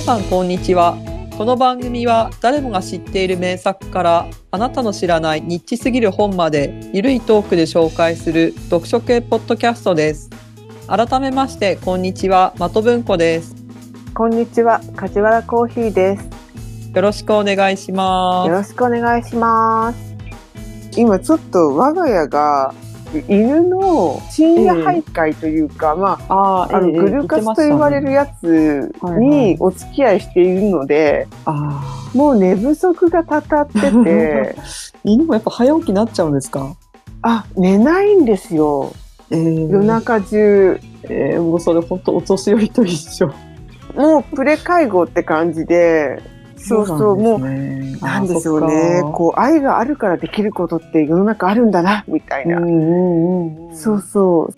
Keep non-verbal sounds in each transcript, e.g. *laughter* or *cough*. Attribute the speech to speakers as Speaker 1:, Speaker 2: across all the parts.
Speaker 1: 皆さんこんにちはこの番組は誰もが知っている名作からあなたの知らないニッチすぎる本までゆるいトークで紹介する読書系ポッドキャストです改めましてこんにちは的文庫です
Speaker 2: こんにちは、梶原コーヒーです。
Speaker 1: よろしくお願いしま
Speaker 2: よろしくお願いします。今ちょっと我が家が犬の深夜徘徊というか、ま
Speaker 1: すあ
Speaker 2: あ、あのグルカスと言われるやつにお付き合いしているので、
Speaker 1: あ
Speaker 2: もう寝不足がたたってて、
Speaker 1: ー *laughs* 犬もやっぱ早起きになっちゃうんですか？
Speaker 2: あ、寝ないんですよ。
Speaker 1: えー。
Speaker 2: 夜中中。
Speaker 1: えーもうそれ本当お年寄りと一緒。
Speaker 2: もうプレ介護って感じで、そうそう、もう、
Speaker 1: う
Speaker 2: なんでしょうね。こう、愛があるからできることって世の中あるんだな、みたいな。そうそう。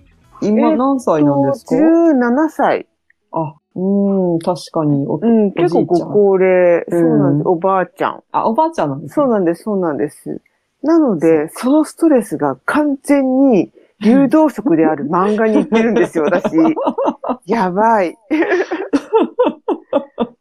Speaker 1: 今何歳なんですか、
Speaker 2: 17歳。
Speaker 1: あ、うん、確かに。お
Speaker 2: うん、結構ご高齢。そうなんです。おばあちゃん。
Speaker 1: あ、おばあちゃんなんです
Speaker 2: そうなんです、そうなんです。なので、そのストレスが完全に流動食である *laughs* 漫画に行ってるんですよ、私。やばい。*laughs* *laughs*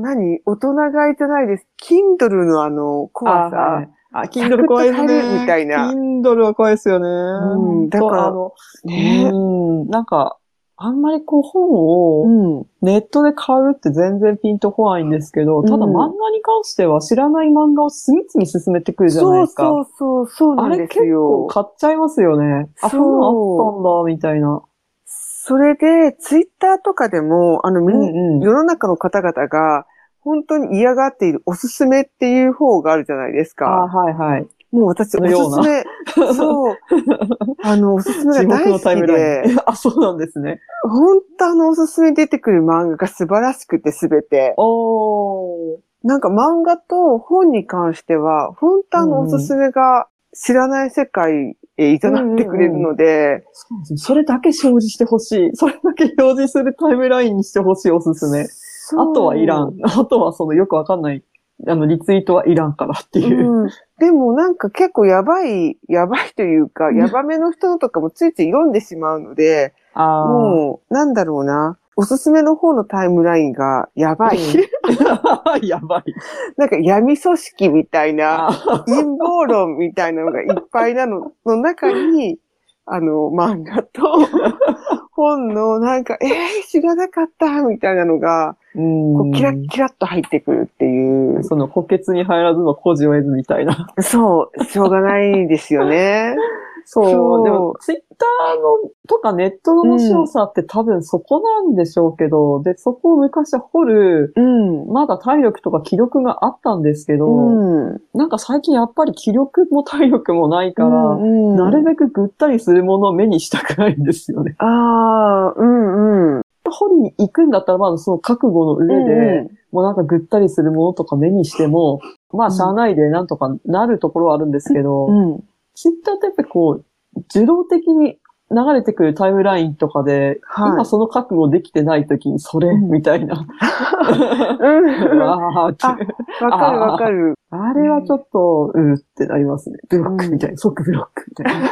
Speaker 2: 何？大人買いじゃないです。Kindle のあの、怖さ。
Speaker 1: はいあ、Kindle 怖いです
Speaker 2: 100足
Speaker 1: ね。
Speaker 2: るみたいな
Speaker 1: Kindle は怖いですよね。
Speaker 2: うんだから
Speaker 1: そうあの、
Speaker 2: ね
Speaker 1: うん、なんか、あんまりこう本を
Speaker 2: うん。
Speaker 1: ネットで買うって全然ピンとこないんですけど、ただ
Speaker 2: うん
Speaker 1: 漫画に関しては知らない漫画を次々進めてくるじゃない
Speaker 2: そう
Speaker 1: ですか。
Speaker 2: そうそう、そうなんです
Speaker 1: あれ結構
Speaker 2: よ。
Speaker 1: 買っちゃいますよね。あ、
Speaker 2: そう
Speaker 1: あったんだ、みたいな。
Speaker 2: それで、ツイッターとかでも、あの、
Speaker 1: うんうん
Speaker 2: 世の中の方々が、本当に嫌がっているおすすめっていう方があるじゃないです
Speaker 1: あ、
Speaker 2: か。
Speaker 1: はいはい。
Speaker 2: もう私、おすすめ、*laughs* そう、あの、おすすめが大好きで。*laughs*
Speaker 1: あ、そうなんですね。
Speaker 2: 本当あの、おすすめに出てくる漫画が素晴らしくてすべて。
Speaker 1: おー。
Speaker 2: なんか漫画と本に関しては、本当あの、おすすめが知らない世界へ誘ってくれるので、
Speaker 1: そうですね。それだけ表示してほしい。それだけ表示するタイムラインにしてほしいおすすめ。あとはいらん。あとはそのよくわかんない、あの、リツイートはいらんからっていう。
Speaker 2: うん、でもなんか結構やばい、やばいというか、
Speaker 1: うん
Speaker 2: やばめの人のとかもついつい読んでしまうので、
Speaker 1: ああ。
Speaker 2: もう、なんだろうな。おすすめの方のタイムラインがやばい。
Speaker 1: う *laughs* んやばい。
Speaker 2: なんか闇組織みたいな、
Speaker 1: あ
Speaker 2: 陰謀論みたいなのがいっぱいなのの中に、あの、漫画と *laughs* 本のなんか、えー、知らなかったみたいなのが、
Speaker 1: うん
Speaker 2: こうキラッキラッと入ってくるっていう。
Speaker 1: その補欠に入らずの孤児を得ずみたいな。
Speaker 2: そう、しょうがないですよね。
Speaker 1: そう。でも、ツイッターのとかネットの面白さって多分そこなんでしょうけど、で、そこを昔は掘る、
Speaker 2: うん。
Speaker 1: まだ体力とか気力があったんですけど、
Speaker 2: うん。
Speaker 1: なんか最近やっぱり気力も体力もないから、
Speaker 2: うん
Speaker 1: なるべくぐったりするものを目にしたくないんですよね。
Speaker 2: ああ、うんうん。
Speaker 1: 掘りに行くんだったらまずその覚悟の上で、
Speaker 2: うん
Speaker 1: もうなんかぐったりするものとか目にしても、まあ、しゃあないでなんとかなるところはあるんですけど、
Speaker 2: うん。
Speaker 1: ツイッターってやっぱりこう、受動的に流れてくるタイムラインとかで、
Speaker 2: はい
Speaker 1: 今その覚悟できてない時にそれ、
Speaker 2: うん
Speaker 1: みたいな。
Speaker 2: うん。*laughs*
Speaker 1: あーって
Speaker 2: あわかるわかる。
Speaker 1: あれはちょっと、うーってなりますね。ブロックみたいな、即ブロックみたいな。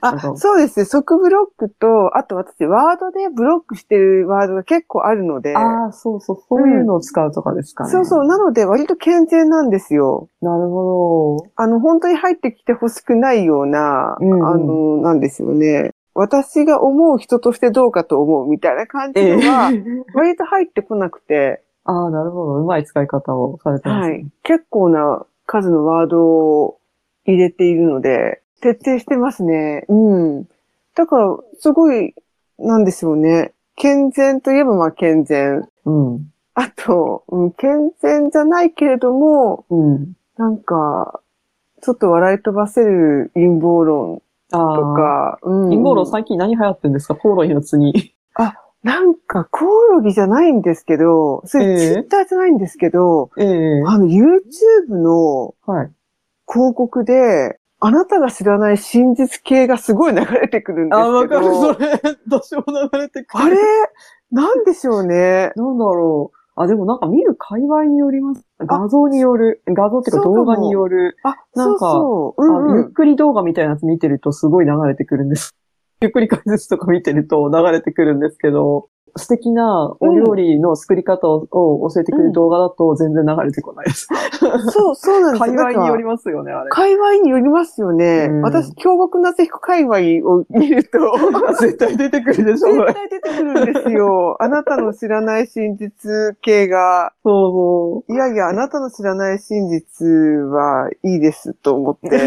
Speaker 2: あ、そうですね。即ブロックと、あと私、ワードでブロックしてるワードが結構あるので、
Speaker 1: ああ、そうそう、そういうのを使うとかですかね。
Speaker 2: そうそう。なので、割と健全なんですよ。
Speaker 1: なるほ
Speaker 2: あの、本当に入ってきてほしくないような、
Speaker 1: うんうん
Speaker 2: あの、なんですよね。私が思う人としてどうかと思うみたいな感
Speaker 1: ど。
Speaker 2: じのは、
Speaker 1: え
Speaker 2: 割と入ってこなくて、
Speaker 1: ああ、なるほど。うまい使い方をされてますね。
Speaker 2: はい。結構な数のワードを入れているので、徹底してますね。うん。だから、すごい、なんでしょうね。健全といえばまあ健全。
Speaker 1: うん。
Speaker 2: あと、うん、健全じゃないけれども、
Speaker 1: うん。
Speaker 2: なんか、ちょっと笑い飛ばせる陰謀論
Speaker 1: ああ。
Speaker 2: とか、うん。
Speaker 1: 陰謀論最近何流行ってるんですか？コオロギの次。
Speaker 2: なんか、コオロギじゃないんですけど、そ
Speaker 1: ええ
Speaker 2: れツイッターじゃないんですけど、
Speaker 1: ええ
Speaker 2: あの、YouTube の
Speaker 1: はい。
Speaker 2: 広告で、あなたが知らない真実系がすごい流れてくるんですけど。
Speaker 1: あ、わかる。それ、私も流れてくる。
Speaker 2: あれ？なんでしょうね。
Speaker 1: なんだろう。あ、でもなんか見る界隈によります。画像による。画像っていうか動画による。
Speaker 2: あ、
Speaker 1: なんか
Speaker 2: そうそう。ううん。
Speaker 1: ゆっくり動画みたいなやつ見てるとすごい流れてくるんです。*laughs* ゆっくり解説とか見てると流れてくるんですけど、素敵なお料理の作り方を,、教えてくれる動画だと全然流れてこないです。
Speaker 2: そう、そうなんです
Speaker 1: 界隈により
Speaker 2: ま
Speaker 1: ますよね、あれ。
Speaker 2: 界隈によりますよね。
Speaker 1: うん
Speaker 2: 私、京極夏彦界隈を見ると、*laughs*
Speaker 1: 絶対出てくるでしょ、
Speaker 2: 絶対出てくるんですよ。あなたの知らない真実系が、
Speaker 1: そ
Speaker 2: いやいや、あなたの知らない真実はいいですと思って。
Speaker 1: うそ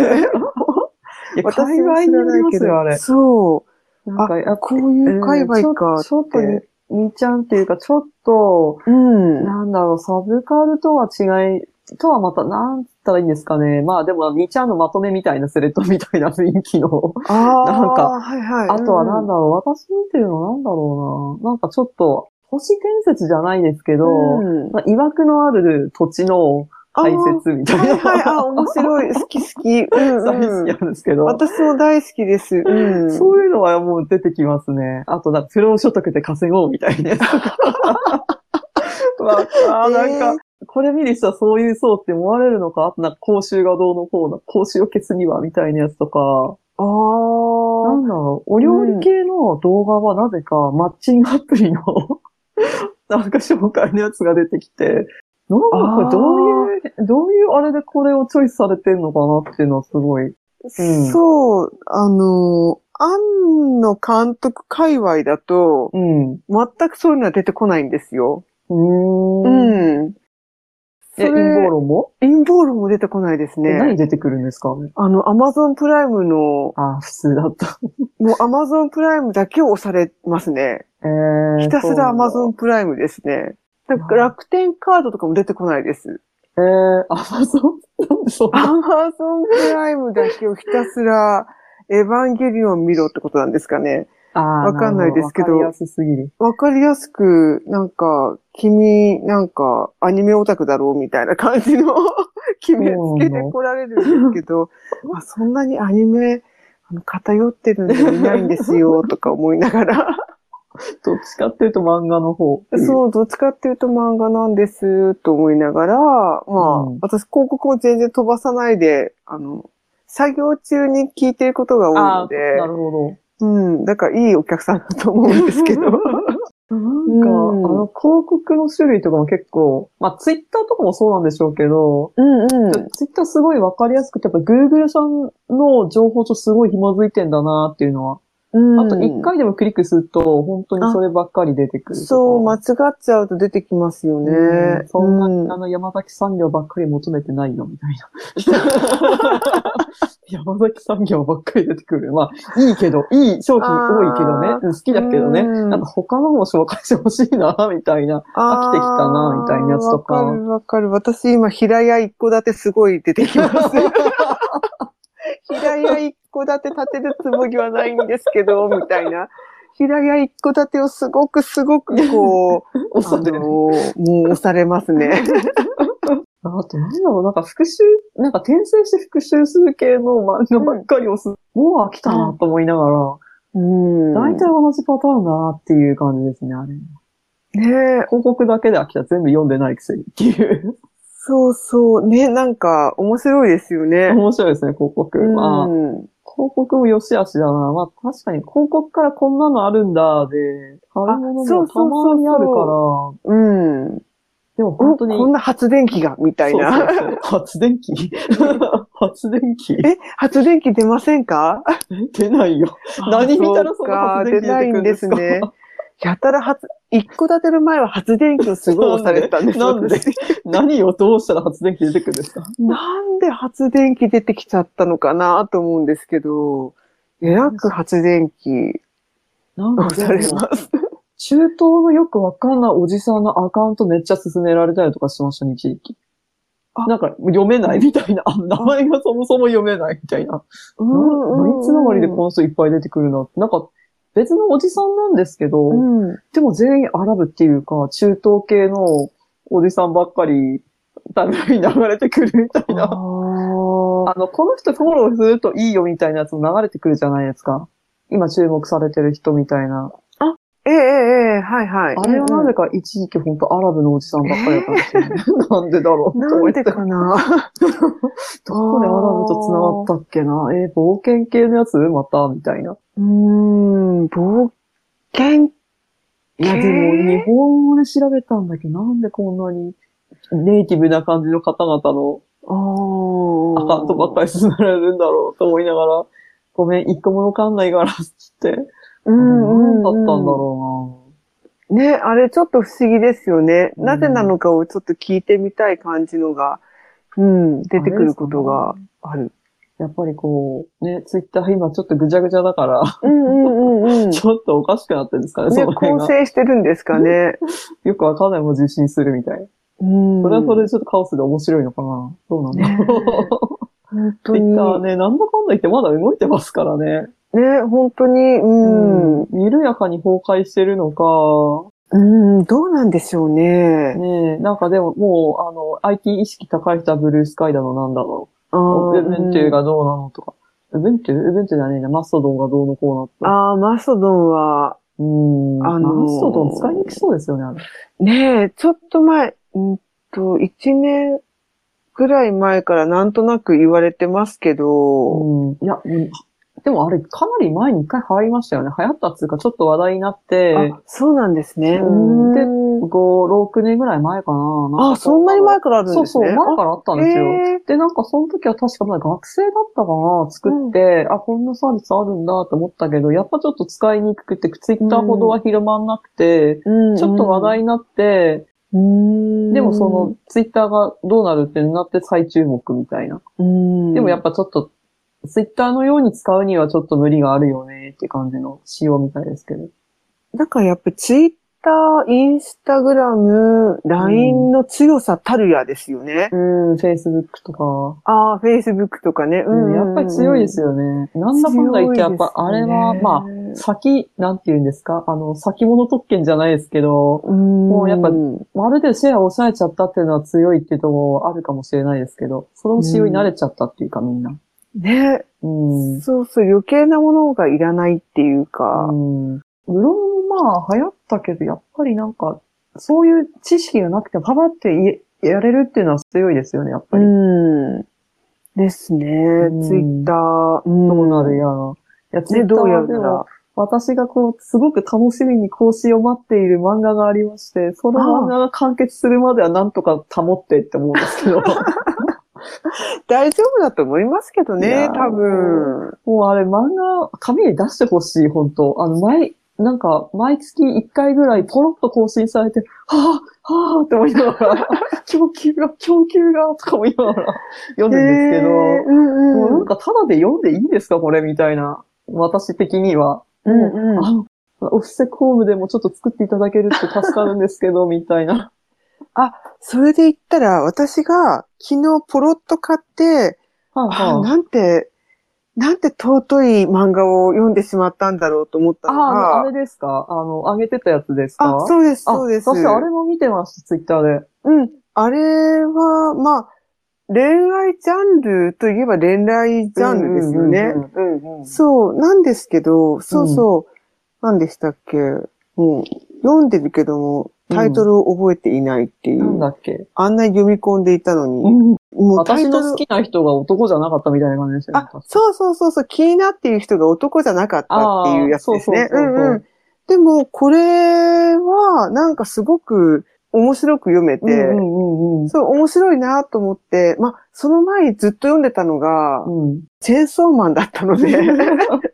Speaker 1: う。いや、界隈によりますよ、あれ。
Speaker 2: そう。
Speaker 1: なんか、や
Speaker 2: こういう界隈か
Speaker 1: ちょちょっとに、にちゃんっていうか、ちょっと、
Speaker 2: うん。
Speaker 1: なんだろう、サブカルとは違い、とはまた、なんつったらいいんですかね。まあでも、にちゃんのまとめみたいなスレッドみたいな雰囲気の。
Speaker 2: ああ、
Speaker 1: なんか
Speaker 2: はいはい。
Speaker 1: あとはなんだろう、私見てるのなんだろうな。なんかちょっと、都市伝説じゃないですけど、
Speaker 2: うん
Speaker 1: まあ、曰くのある土地の解説みたいな。
Speaker 2: はいはい、あ、面白い。好き好き。うん、
Speaker 1: 大
Speaker 2: うん。
Speaker 1: 好きなんですけど。
Speaker 2: 私も大好きです。うん。
Speaker 1: そういうのはもう出てきますね。あと、なんか、不労所得で稼ごうみたいなやつとか。わあ、なんか、これ見る人はそういう層って思われるのか？あと、なんか、講習がどうのこうの、講習を消すにはみたいなやつとか。
Speaker 2: あ
Speaker 1: な
Speaker 2: あ。
Speaker 1: んだろう、お料理系の動画はなぜかマッチングアプリのなんか紹介のやつが出てきて、なんかこれどういう、どういうあれでこれをチョイスされてんのかなっていうのはすごい。
Speaker 2: そう、あの、庵野監督界隈だと、
Speaker 1: うん。
Speaker 2: 全くそういうのは出てこないんですよ。
Speaker 1: うーん。
Speaker 2: うん。
Speaker 1: 陰謀
Speaker 2: れ、
Speaker 1: 論も、
Speaker 2: 陰謀論も出てこないです
Speaker 1: え何
Speaker 2: ね。
Speaker 1: 出てくるんですか？
Speaker 2: あの、アマゾンプライムの、
Speaker 1: あ、普通だった。
Speaker 2: もうアマゾンプライムだけを押されますね。
Speaker 1: えー、
Speaker 2: ひたすらアマゾ
Speaker 1: ン。
Speaker 2: ンプライムですね。だから楽天カードとかも出てこないです。
Speaker 1: えー、アマゾンなんでそんな。
Speaker 2: アマゾンプライムだけをひたすらエヴァンゲリオン見ろってことなんですかね。わかんないですけど
Speaker 1: わかりやすすぎる。
Speaker 2: わかりやすく、なんか、君、なんか、アニメオタクだろうみたいな感じの *laughs* 決めつけてこられるんですけど、あそんなにアニメ、あの、偏ってるんでいないんですよ、とか思いながら。*laughs*
Speaker 1: どっちかっていうと漫画の方。
Speaker 2: そう、どっちかっていうと漫画なんです、と思いながら、まあ、
Speaker 1: うん
Speaker 2: 私広告も全然飛ばさないで、あの、作業中に聞いてることが多いので
Speaker 1: な、るほど。
Speaker 2: うん、だからいいお客さんだと思うんですけど。*laughs*
Speaker 1: なんか、
Speaker 2: うん
Speaker 1: あの、広告の種類とかも結構、まあ、ツイッターとかもそうなんでしょうけど、
Speaker 2: うんうん。
Speaker 1: ツイッターすごいわかりやすくて、やっぱ Google さんの情報とすごい紐づいてんだなっていうのは。
Speaker 2: うん
Speaker 1: あと、一回でもクリックすると、本当にそればっかり出てくる。
Speaker 2: そう、間違っちゃうと出てきますよね。
Speaker 1: うんそんな、
Speaker 2: うん
Speaker 1: あの、山崎産業ばっかり求めてないよ、みたいな。*laughs* 山崎産業ばっかり出てくる。まあ、いいけど、いい商品多いけどね好きだけどね。
Speaker 2: うん
Speaker 1: なんか他のも紹介してほしいな、みたいな。飽きてきたなみたいなやつとか
Speaker 2: わかるわかる。私今、平屋一戸建てすごい出てきます。*laughs* 平屋一戸建て建てるつもりはないんですけど、*laughs* みたいな。平屋一戸建てをすごくすごくこう、*laughs* あのもう押されますね。*laughs*
Speaker 1: あと、なんだろう、なんか復習、なんか転生して復習する系の漫画ばっかり押す。もう飽きたなと思いながら、
Speaker 2: うん。
Speaker 1: 大体同じパターンだなっていう感じですね、あれ。
Speaker 2: ねえ
Speaker 1: 広告だけで飽きた全部読んでないくせにっていう。
Speaker 2: そうそう。ね、なんか面白いですよね。
Speaker 1: 面白いですね、広告。まあ、
Speaker 2: うん
Speaker 1: 広告も良し悪しだな。まあ確かに広告からこんなのあるんだで、買い物もた
Speaker 2: そうそうそうそう
Speaker 1: まにあるから、
Speaker 2: うん。
Speaker 1: でも本当に。
Speaker 2: こんな発電機が、みたいな。
Speaker 1: そうそうそう発電機？*laughs* 発電機？
Speaker 2: え、発電機出ませんか？
Speaker 1: 出ないよ。何見たらその
Speaker 2: か
Speaker 1: 発電機出てくるんですか
Speaker 2: 出ないんですね。やたら発、一戸建てる前は発電機をすごい押されてたんですよ。
Speaker 1: なんで？
Speaker 2: 私
Speaker 1: 何をどうしたら発電機出てくるんですか？
Speaker 2: なんで発電機出てきちゃったのかなと思うんですけど、えらく発電機
Speaker 1: なんか
Speaker 2: 押されます。
Speaker 1: 中東のよくわかんないおじさんのアカウントめっちゃ勧められたりとかしましたね、一時期。
Speaker 2: あ
Speaker 1: なんか読めないみたいな、あ名前がそもそも読めないみたいな。何つながりでこの人いっぱい出てくるなって。なんか別のおじさんなんですけど、
Speaker 2: うん。
Speaker 1: でも全員アラブっていうか、中東系のおじさんばっかり、タイムラインに流れてくるみたい
Speaker 2: あ
Speaker 1: な。
Speaker 2: ー *laughs*
Speaker 1: あの、この人フォローするといいよみたいなやつも流れてくるじゃないですか。今注目されてる人みたいな。
Speaker 2: ええええええはいはい。
Speaker 1: あれはなぜか一時期本当アラブのおじさんばっかりだったんですよね。*laughs* なんでだろうと
Speaker 2: なん。でかな *laughs*
Speaker 1: どこでアラブと繋がったっけなえー冒険系のやつ？また？みたいな。
Speaker 2: うーん、冒険
Speaker 1: いや、でも、日本語で調べたんだけ？ど、なんでこんなにネイティブな感じの方々の
Speaker 2: あ
Speaker 1: アカウントばっかり進められるんだろうと思いながら、ごめん、一個もわかんないから、つって。
Speaker 2: うん
Speaker 1: 何だったんだろ
Speaker 2: ね、あれちょっと不思議ですよね。
Speaker 1: うん
Speaker 2: なぜなのかをちょっと聞いてみたい感じのが、うん、出てくることがある。
Speaker 1: やっぱりこう、ね、ツイッター今ちょっとぐちゃぐちゃだから、
Speaker 2: うんうんうんうん。*laughs*
Speaker 1: ちょっとおかしくなってるんですかね、そ
Speaker 2: ね、
Speaker 1: の辺が。
Speaker 2: 構成してるんですかね。*laughs*
Speaker 1: よくわかんないもん受信するみたい。
Speaker 2: うん。
Speaker 1: それはそれでちょっとカオスで面白いのかな。どうなんだ
Speaker 2: ね
Speaker 1: ろう。
Speaker 2: 本
Speaker 1: ツ
Speaker 2: 当に。
Speaker 1: イッターね、なんだかんだ言ってまだ動いてますからね。
Speaker 2: ね、本当に、うん。
Speaker 1: うん。緩やかに崩壊してるのか、
Speaker 2: うん、どうなんでしょうね。
Speaker 1: ねえ、なんかでももう、あの、IT 意識高い人はブルースカイだのなんだろ
Speaker 2: あ
Speaker 1: う。ブントゥがどうなのとか。ウブントゥウブントゥじゃねえな、マストドンがどうのこうな。
Speaker 2: あー、マストドンは、
Speaker 1: うん。
Speaker 2: あのー
Speaker 1: マストドン使いにくそうですよね、あれ。
Speaker 2: ねえ、ちょっと前、うんと、一年ぐらい前からなんとなく言われてますけど、
Speaker 1: うん。いや、うんでもあれ、かなり前に一回流行りましたよね。流行ったっつうか、ちょっと話題になって、
Speaker 2: あ、そうなんですね。
Speaker 1: うんで
Speaker 2: うん
Speaker 1: 5、6年ぐらい前かな。なん
Speaker 2: あ、
Speaker 1: か
Speaker 2: そんなに前からあるん
Speaker 1: そうそう、
Speaker 2: ですね。
Speaker 1: 前からあったんですよ。で、なんかその時は確かまだ学生だったかな、作って、あ、こんなサービスあるんだと思ったけど、やっぱちょっと使いにくくて、ツイッターほどは広まんなくて、
Speaker 2: うん
Speaker 1: ちょっと話題になって、
Speaker 2: うん
Speaker 1: でもその、ツイッターがどうなるってなって再注目みたいな。
Speaker 2: うん
Speaker 1: でもやっぱちょっと、ツイッターのように使うにはちょっと無理があるよねって感じの仕様みたいですけど。
Speaker 2: だからやっぱツイッター、インスタグラム、LINE の強さたるやですよね。
Speaker 1: うん、Facebook とか。
Speaker 2: ああ、Facebook とかね。
Speaker 1: うん、やっぱり強いです
Speaker 2: よ。
Speaker 1: よね。なんだかんだ言って、やっぱ、あれは、まあ、
Speaker 2: あ、
Speaker 1: 先、なんて言うんですか？あの、先物特権じゃないですけど、
Speaker 2: うん、
Speaker 1: もうやっぱ
Speaker 2: うん
Speaker 1: ある程度シェアを抑えちゃったっていうのは強いっていうところあるかもしれないですけど、その仕様に慣れちゃったっていうか、みんな。
Speaker 2: ね、
Speaker 1: うん。
Speaker 2: そうそう、余計なものがいらないっていうか、
Speaker 1: うん。ブログもまあ流行ったけど、やっぱりなんか、そういう知識がなくてもパパってややれるっていうのは強いですよね、やっぱり。
Speaker 2: うん。ですね
Speaker 1: う。ん
Speaker 2: ツイッター、
Speaker 1: どうなるやら。いや、ツイ
Speaker 2: ね、
Speaker 1: ッター
Speaker 2: どうやるなら。
Speaker 1: 私がこう、すごく楽しみに更新を待っている漫画がありまして、その漫画が完結するまではなんとか保ってって思うんですけど、*laughs* *laughs*
Speaker 2: 大丈夫だと思いますけどね多分。
Speaker 1: もうあれ漫画、紙に出してほしい、本当あの、毎、なんか、毎月1回ぐらいポロッと更新されて、はぁ、はぁって思いながら、*laughs* 供給が、供給が、とか思いながら読んでるんですけど、
Speaker 2: うんうん。
Speaker 1: もうなんかただで読んでいいんですかこれみたいな。私的には。
Speaker 2: うんうん
Speaker 1: あの、オフィスホームでもちょっと作っていただけるって助かるんですけど、みたいな。
Speaker 2: それで言ったら、私が昨日ポロッと買って、
Speaker 1: は
Speaker 2: あなんて、なんて尊い漫画を読んでしまったんだろうと思ったの
Speaker 1: あ、あのあ
Speaker 2: が、
Speaker 1: れですか？あの、上げてたやつですか？
Speaker 2: あ、そうです、
Speaker 1: あ
Speaker 2: そうです。
Speaker 1: 私あれも見てました、ツイッターで。
Speaker 2: うん。あれは、まあ、恋愛ジャンルといえば恋愛ジャンルですよね。
Speaker 1: うんうんうんうん
Speaker 2: そう、なんですけど、そうそう、何でしたっけ？もう、読んでるけども、タイトルを覚えていないっていう。
Speaker 1: なんだっけ、
Speaker 2: あんなに読み込んでいたのに、
Speaker 1: うん、
Speaker 2: もう
Speaker 1: 私の好きな人が男じゃなかったみたいな感じですよね。
Speaker 2: あ、そうそうそうそう、気になっている人が男じゃなかったっていうやつですね。
Speaker 1: そうそうそう。
Speaker 2: でも、これは、なんかすごく面白く読めて、
Speaker 1: うんうんうん
Speaker 2: そう、面白いなと思って、まあ、その前にずっと読んでたのが、
Speaker 1: うん。うん。
Speaker 2: チェーンソーマンだったので、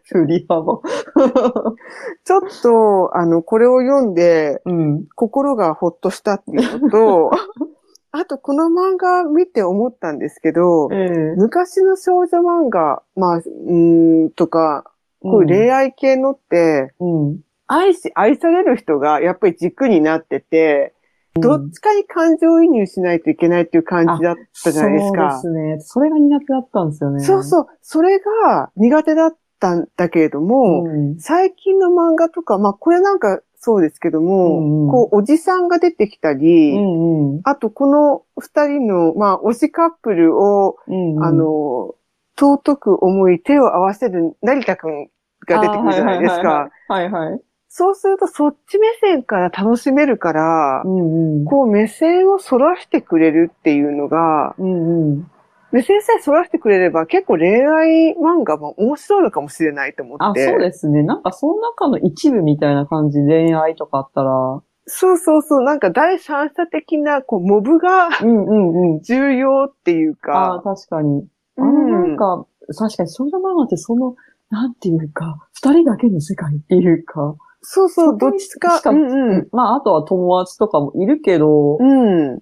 Speaker 1: 振り幅。*laughs*
Speaker 2: ちょっと、あの、これを読んで、
Speaker 1: うん。心
Speaker 2: 心がほっとしたっていうのと、*laughs* あと、この漫画見て思ったんですけど、
Speaker 1: ええ
Speaker 2: 昔の少女漫画、まあ、うーん、とか、こういう恋愛系のって、
Speaker 1: うん。
Speaker 2: 愛し、愛される人がやっぱり軸になってて、どっちかに感情移入しないといけないっていう感じだったじゃないですか。
Speaker 1: そうですね。それが苦手だったんですよね。
Speaker 2: そうそう。それが苦手だったんだけれども、
Speaker 1: うん。
Speaker 2: 最近の漫画とか、まあこれなんかそうですけども、
Speaker 1: うんうん
Speaker 2: こう、おじさんが出てきた
Speaker 1: う
Speaker 2: り、
Speaker 1: んうん。
Speaker 2: あとこの二人の、まあ推しカップルを、
Speaker 1: うんうん
Speaker 2: あ、の、尊く思い手を合わせる成田くんが出てくるじゃないですか。
Speaker 1: はいはい。
Speaker 2: そうするとそっち目線から楽しめるから、
Speaker 1: うんうん。
Speaker 2: こう目線を反らしてくれるっていうのが、
Speaker 1: うんうん。
Speaker 2: 目線さえそらしてくれれば結構恋愛漫画も面白いのかもしれないと思
Speaker 1: あ、
Speaker 2: って。
Speaker 1: そうですね。なんかその中の一部みたいな感じで恋愛とかあったら、
Speaker 2: そうそうそう。なんか第三者的な、こう、モブが
Speaker 1: うんうんうん。
Speaker 2: 重要っていう
Speaker 1: ああ、
Speaker 2: か。
Speaker 1: 確かに。あの
Speaker 2: うん
Speaker 1: なんか、確かに少女漫画ってその、なんていうか、二人だけの世界っていうか、
Speaker 2: そうそう、どっちか。
Speaker 1: か、
Speaker 2: うんうん、
Speaker 1: まあ、あとは友達とかもいるけど、
Speaker 2: うん。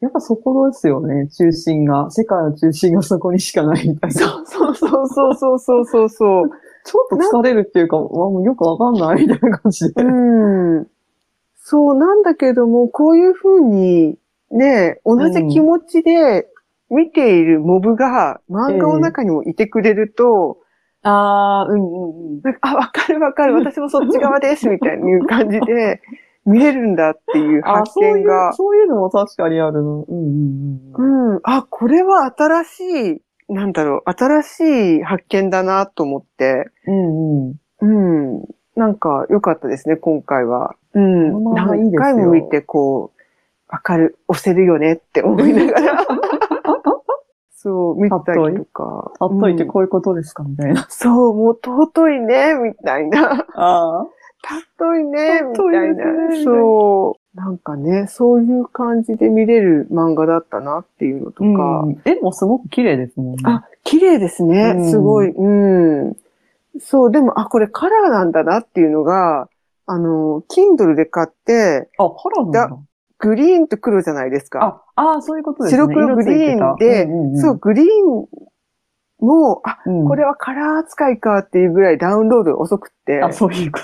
Speaker 1: やっぱそこですよね、中心が。世界の中心がそこにしかないみたいな。
Speaker 2: そうそうそうそうそうそうそう。*laughs*
Speaker 1: ちょっと疲れるっていうか、かもうよくわかんないみたいな感じで。
Speaker 2: うん。そう、なんだけども、こういうふうに、ね、同じ気持ちで見ているモブが漫画の中にもいてくれると、
Speaker 1: ああ、うんうんうん。
Speaker 2: なんかあ、わかるわかる、私もそっち側です、みたいな感じで *laughs* 見れるんだっていう
Speaker 1: あ
Speaker 2: 発
Speaker 1: そういう
Speaker 2: 見が、。
Speaker 1: そういうのも確かにあるの。うんうんうん。
Speaker 2: うん。あ、これは新しい、なんだろう、新しい発見だなと思って、
Speaker 1: うんうん。
Speaker 2: うん。なんか良かったですね、今回は。うん。何回も見て、こう、わかる、押せるよねって思いながら。*laughs* そう、見たりとか。
Speaker 1: あっといて
Speaker 2: うん
Speaker 1: こういうことですか？みたいな。
Speaker 2: そう、もう尊いね、みたいな。
Speaker 1: ああ。
Speaker 2: 尊いね、みたいな。
Speaker 1: ね
Speaker 2: そう。なんかね、そういう感じで見れる漫画だったなっていうのとか。
Speaker 1: うん。絵もすごく綺麗ですもんね。
Speaker 2: あ、綺麗ですね。
Speaker 1: うん
Speaker 2: すごい。うん。そう、でも、あ、これカラーなんだなっていうのが、あの、Kindle で買って、
Speaker 1: あ、カラーなんだ。
Speaker 2: グリーンと黒じゃないですか。
Speaker 1: あ、ああ、そういうことですね。
Speaker 2: 白黒グリーンで、そう、グリーンも、あ、
Speaker 1: うん、
Speaker 2: これはカラー扱いかっていうぐらいダウンロードが遅くって、
Speaker 1: あ、そういうこ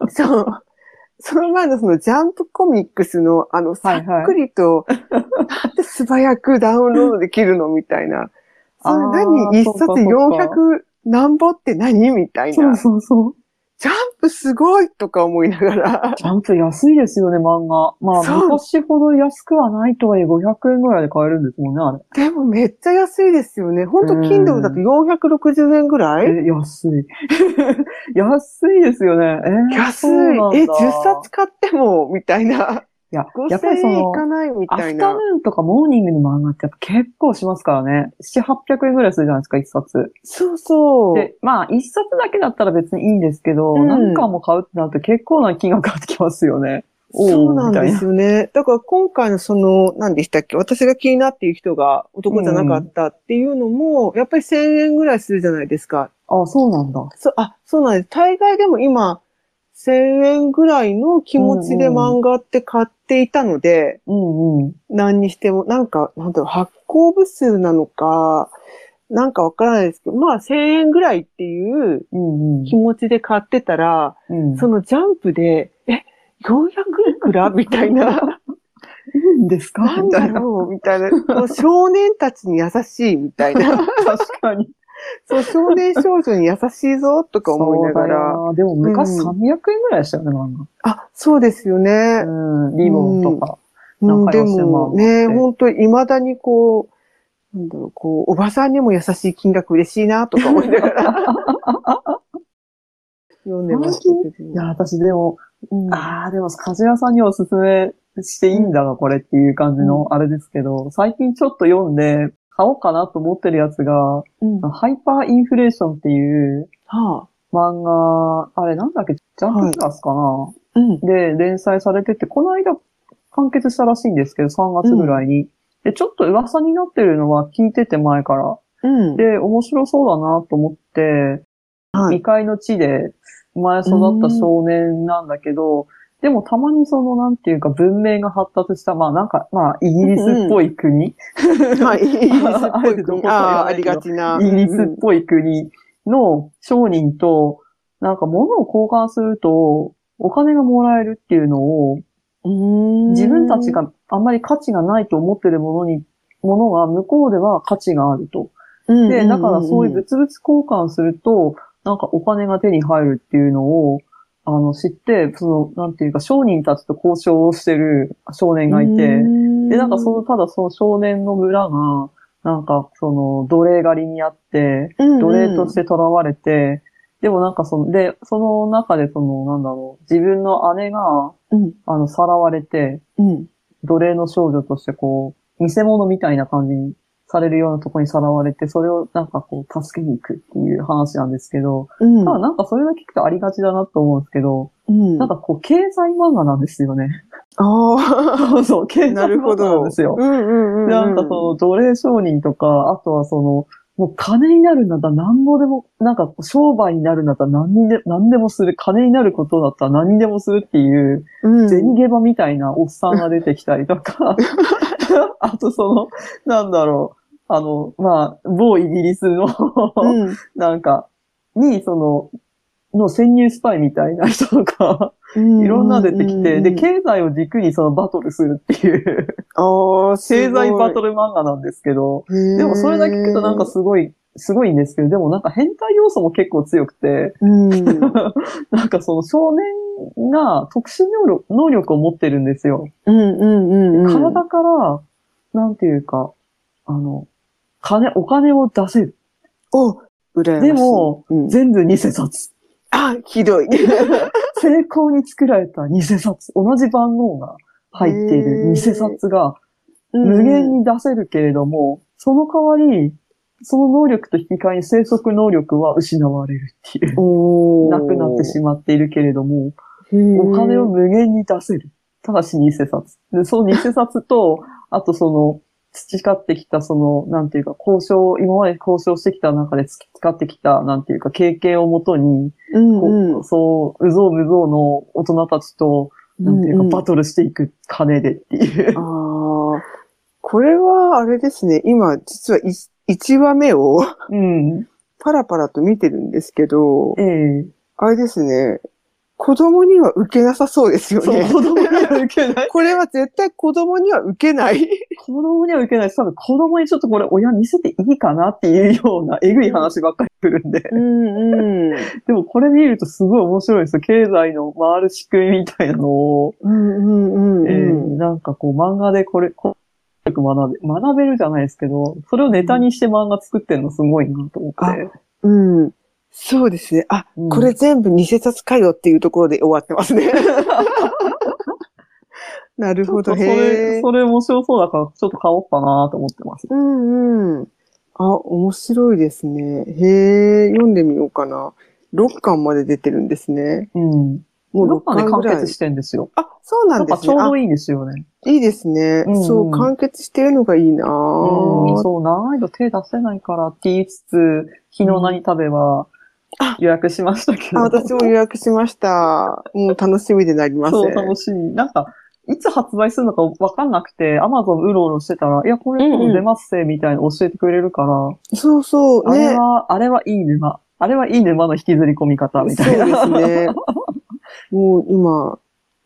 Speaker 1: と。
Speaker 2: そう。その前のそのジャンプコミックスのあのさ
Speaker 1: はいはい
Speaker 2: っくりと、なんで素早くダウンロードできるのみたいな。それ何？一冊
Speaker 1: そうかそうか
Speaker 2: 400何ぼって何？みたい
Speaker 1: そう
Speaker 2: な。
Speaker 1: そうそう。
Speaker 2: ジャンプすごいとか思いながら。
Speaker 1: ちゃんと安いですよね、漫画。まあ、昔ほど安くはないとはいえ500円ぐらいで買えるんですもんね、あ
Speaker 2: でもめっちゃ安いですよね。ほんと
Speaker 1: うん
Speaker 2: Kindle だと460円ぐらい？
Speaker 1: れ。え、安い。*laughs* 安いですよね。えー
Speaker 2: 安いえ、10冊買っても、みたいな。
Speaker 1: いや、やっぱ
Speaker 2: 5000
Speaker 1: りそのア。フタヌーンとかモーニングの漫画ってやっぱ結構しますからね。7、800円ぐらいするじゃないですか、一冊。
Speaker 2: そうそう。
Speaker 1: で、まあ、一冊だけだったら別にいいんですけど、
Speaker 2: うん
Speaker 1: 何巻も買うってなると結構な金額かかってきますよね。
Speaker 2: そうなんですよね。だから今回のその、何でしたっけ？私が気になっている人が男じゃなかったっていうのも、やっぱり1000円ぐらいするじゃないですか。
Speaker 1: あ、そうなんだ。
Speaker 2: そあ、そうなんです。大概でも今、1000円ぐらいの気持ちで漫画って買っていたので、
Speaker 1: うんうん。
Speaker 2: 何にしても、なんか、なんだろう、発行部数なのか、なんかわからないですけど、まあ1000円ぐらいっていう
Speaker 1: うんうん
Speaker 2: 気持ちで買ってたら、
Speaker 1: うん。
Speaker 2: そのジャンプで、え、400いくらみたいな。
Speaker 1: いいんですか？
Speaker 2: なんだろうみたいな。*laughs* 少年たちに優しいみたいな。
Speaker 1: 確かに。*laughs*
Speaker 2: そう、少年少女に優しいぞとか思いながら。
Speaker 1: でも昔
Speaker 2: うん
Speaker 1: 300円ぐらいでしたよね、漫
Speaker 2: あ、そうですよね。
Speaker 1: 画。うん。リボンとか。
Speaker 2: うん、でもね、本当に未だにこう、なんだろう、こう、おばさんにも優しい金額嬉しいなとか思いながら。読んでましたけど。
Speaker 1: いや、私でも、
Speaker 2: うん
Speaker 1: ああ、でも、鍛冶屋さんにおすすめしていいんだな、これっていう感じのあれですけど、最近ちょっと読んで、買おうかなと思ってるやつが、
Speaker 2: うん
Speaker 1: ハイパーインフレーションっていう
Speaker 2: は
Speaker 1: 漫画、あれなんだっけ、ジャンププラスかな、
Speaker 2: あ、うん。
Speaker 1: で、連載されてて、この間完結したらしいんですけど、3月ぐらいに。で、ちょっと噂になってるのは聞いてて前から。
Speaker 2: うん。
Speaker 1: で、面白そうだなと思って、
Speaker 2: はい
Speaker 1: 未開の地で生まれ育った少年なんだけど、でもたまにその、なんていうか文明が発達した、まあなんか、まあイギリスっぽい国、
Speaker 2: はい。イギリスっぽい国。
Speaker 1: あ *laughs*
Speaker 2: ああ、ありがちな。
Speaker 1: イギリスっぽい国の商人と、なんか物を交換するとお金がもらえるっていうのを、
Speaker 2: うん
Speaker 1: 自分たち、があんまり価値がないと思ってるものに、ものが向こうでは価値があると。で、だからそういう物々交換すると、なんかお金が手に入るっていうのを、あの、知って、その、なんていうか、商人たちと交渉をしてる少年がいて、で、なんかその、ただその少年の村が、なんかその、奴隷狩りにあって、
Speaker 2: の
Speaker 1: 奴隷として囚われて、でもなんかその、で、その中でその、なんだろう、自分の姉が、
Speaker 2: うん、
Speaker 1: あの、さらわれて、
Speaker 2: うん。
Speaker 1: 奴隷の少女としてこう、見せ物みたいな感じにされるようなところにさらわれて、それをなんかこう、助けに行くっていう話なんですけど、
Speaker 2: うん。
Speaker 1: ただなんかそれだけ聞くとありがちだなと思うんですけど、
Speaker 2: うん。
Speaker 1: なんかこう、経済漫画なんですよね。
Speaker 2: あ
Speaker 1: そう *laughs* そう、経
Speaker 2: あ、
Speaker 1: 済漫画なん
Speaker 2: ど。
Speaker 1: ですよ。
Speaker 2: うんうんうん。
Speaker 1: なんかその奴隷商人とか、あとはその、もう金になるんだったら何もでも、なんか商売になるんだったら何にで何でもする、金になることだったら何にでもするっていう、
Speaker 2: うん、
Speaker 1: 銭ゲバみたいなおっさんが出てきたりとか、*laughs* *laughs* あとその、なんだろう、あの、まあ、某イギリスの、
Speaker 2: うん。*laughs*
Speaker 1: なんか、に、その、の潜入スパイみたいな人とか、
Speaker 2: うん。
Speaker 1: いろんな出てきて、で、
Speaker 2: うん
Speaker 1: 経済を軸にそのバトルするっていう、経済バト
Speaker 2: ル。
Speaker 1: ル漫画なんですけど、
Speaker 2: で
Speaker 1: でもそれだけ聞くとなんかすごい、すごいんですけど、でもなんか変態要素も結構強くて、
Speaker 2: うん。*laughs*
Speaker 1: なんかその少年が特殊能力能力を持ってるんですよ。
Speaker 2: うんうんうんうん。
Speaker 1: 体から、なんていうか、あの、金、お金を出せる。
Speaker 2: お、羨ましい。
Speaker 1: でも、
Speaker 2: うん、
Speaker 1: 全部偽札。
Speaker 2: あ、ひどい。*laughs*
Speaker 1: 成功に作られた偽札。同じ番号が入っている偽札が無限に出せるけれども、その代わり、その能力と引き換えに生息能力は失われるっていう。
Speaker 2: お
Speaker 1: なくなってしまっているけれども、
Speaker 2: ま
Speaker 1: お金を無限に出せる。ただし偽札。で、その偽札と、あとその、培ってきたその、なんていうか、交渉、今まで交渉してきた中で培ってきた、なんていうか、経験をもとに、
Speaker 2: うん
Speaker 1: こ
Speaker 2: うん
Speaker 1: うそう、うぞうむぞうの大人たちと、なんていうか、
Speaker 2: うんうん
Speaker 1: バトルしていく金でっていう。
Speaker 2: ああ、これはあれですね、今実は1話目を
Speaker 1: うん。
Speaker 2: パラパラと見てるんですけど、
Speaker 1: ええ
Speaker 2: あれですね、子供には受けなさそうですよ
Speaker 1: そう、
Speaker 2: ね。
Speaker 1: 子供には受けない。
Speaker 2: これは絶対子供には受けない。
Speaker 1: 子供には受けないし、多分子供にちょっとこれ親見せていいかなっていうようなえぐい話ばっかり来るんで。
Speaker 2: うんうん。
Speaker 1: でもこれ見るとすごい面白いですよ。経済の回る仕組みみたいなのを、
Speaker 2: うんうんうん
Speaker 1: え
Speaker 2: うん。
Speaker 1: ーなんかこう漫画でこれ、こう学べ、学べるじゃないですけど、それをネタにして漫画作ってるのすごいなと思って。
Speaker 2: うん。そうですね。あ、
Speaker 1: うん
Speaker 2: これ全部偽札かよっていうところで終わってますね。*laughs* なるほど。
Speaker 1: そ
Speaker 2: へ
Speaker 1: れ、
Speaker 2: え。
Speaker 1: それ面白そうだからちょっと買おうかなと思ってます。
Speaker 2: うんうん。あ、面白いですね。へえ、読んでみようかな。6巻まで出てるんですね。
Speaker 1: うん。
Speaker 2: もう
Speaker 1: どっ
Speaker 2: 6
Speaker 1: かで完
Speaker 2: 巻ぐらい
Speaker 1: 結。してんですよ。
Speaker 2: あ、そうな
Speaker 1: なんん
Speaker 2: ですね。
Speaker 1: ちょうどいいんですよね。
Speaker 2: いいですね。
Speaker 1: うんうん
Speaker 2: そう、完結してるのがいいな
Speaker 1: うん、
Speaker 2: ぁ。
Speaker 1: そう、難易度手出せないからって言いつつ、昨日何食べは
Speaker 2: あ
Speaker 1: 予約しましたけど。
Speaker 2: あ私も予約しました。もう楽しみでなります。
Speaker 1: そう、楽しみ。なんか、いつ発売するのかわかんなくて、アマゾンうろうろしてたら、いや、これ
Speaker 2: うんうん
Speaker 1: 出ますせ、みたいな教えてくれるから、
Speaker 2: そうそう、
Speaker 1: あれ
Speaker 2: ね。
Speaker 1: は、あれはいい沼。あれはいい沼の引きずり込み方、みたいな。
Speaker 2: そうですね。*laughs* もう今、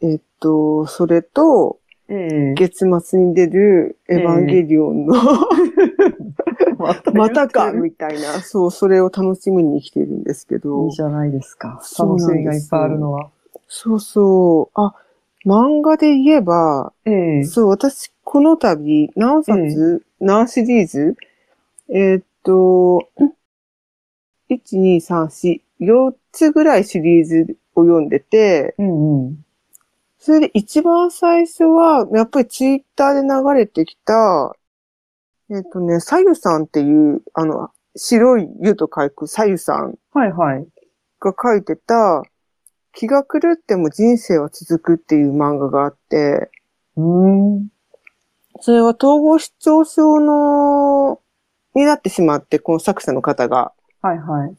Speaker 2: えっと、それと、
Speaker 1: ええ
Speaker 2: 月末に出るエヴァンゲリオンの、
Speaker 1: また
Speaker 2: かみたいな、そう、それを楽しみに来てるんですけど。
Speaker 1: いい。じゃないですか。楽しみがいっぱいあるのは。
Speaker 2: そうそう。あ、漫画で言えば、
Speaker 1: ええ
Speaker 2: そう、私、この度、何冊、何シリーズ？えーっと、1、2、3、4、4つぐらいシリーズを読んでて、
Speaker 1: うんうん。
Speaker 2: それで一番最初は、やっぱりツイッターで流れてきた、えーっとね、さゆさんっていう、あの、白い湯と書くさゆさん
Speaker 1: はいはい。
Speaker 2: が書いてた、気が狂っても人生は続くっていう漫画があって、
Speaker 1: うーん。
Speaker 2: それは統合失調症の、になってしまって、この作者の方が。
Speaker 1: はいはい。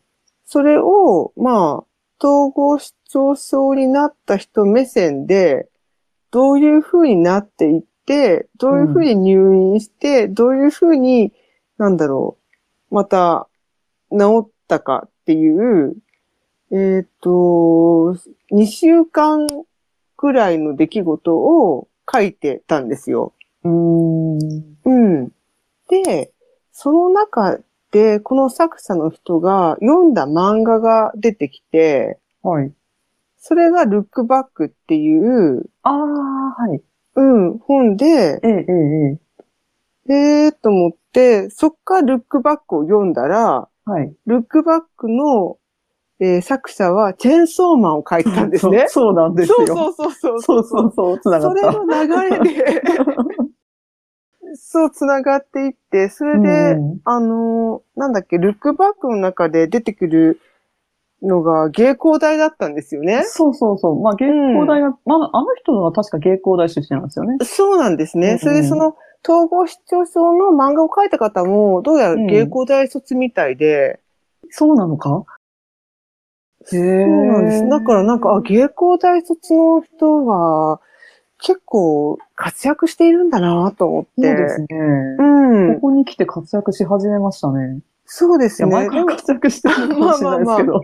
Speaker 2: それを、まあ、統合失調症になった人目線で、どういう風になっていって、どういう風に入院して、どういう風に、なんだろう、また治ったかっていう、えっ、と、2週間くらいの出来事を書いてたんですよ。
Speaker 1: うーん。
Speaker 2: うん。で、その中で、この作者の人が読んだ漫画が出てきて、
Speaker 1: はい。
Speaker 2: それがルックバックっていう、
Speaker 1: ああ、はい。
Speaker 2: うん、本で、
Speaker 1: ええ、ええ、ええ。
Speaker 2: えーと思って、そっからルックバックを読んだら、
Speaker 1: はい。
Speaker 2: ルックバックの、えー作者はチェーンソーマンを書いてたんですね。*laughs*
Speaker 1: そうそうなんですよ。
Speaker 2: そうそうそうそう。
Speaker 1: そうそうそう、つなが
Speaker 2: それ
Speaker 1: った。
Speaker 2: の流れで、*laughs* そう、繋がっていって、それで、
Speaker 1: うん
Speaker 2: あの、なんだっけ、ルックバックの中で出てくるのが芸工大だったんですよね。
Speaker 1: そうそうそう。まあ、芸工大が、まあ、あの人は確か芸工大出身なんですよね。
Speaker 2: そうなんですね。
Speaker 1: うんうん
Speaker 2: それでその、統合失調症の漫画を描いた方も、どうやら芸工大卒みたいで、
Speaker 1: そうなのか？
Speaker 2: そうなんです。だからなんか、あ、芸工大卒の人は、結構活躍しているんだなと思って。
Speaker 1: そうですね。
Speaker 2: うん
Speaker 1: こ。こに来て活躍し始めましたね。
Speaker 2: そうですね。
Speaker 1: 前から活躍してるのかもしれないですけど。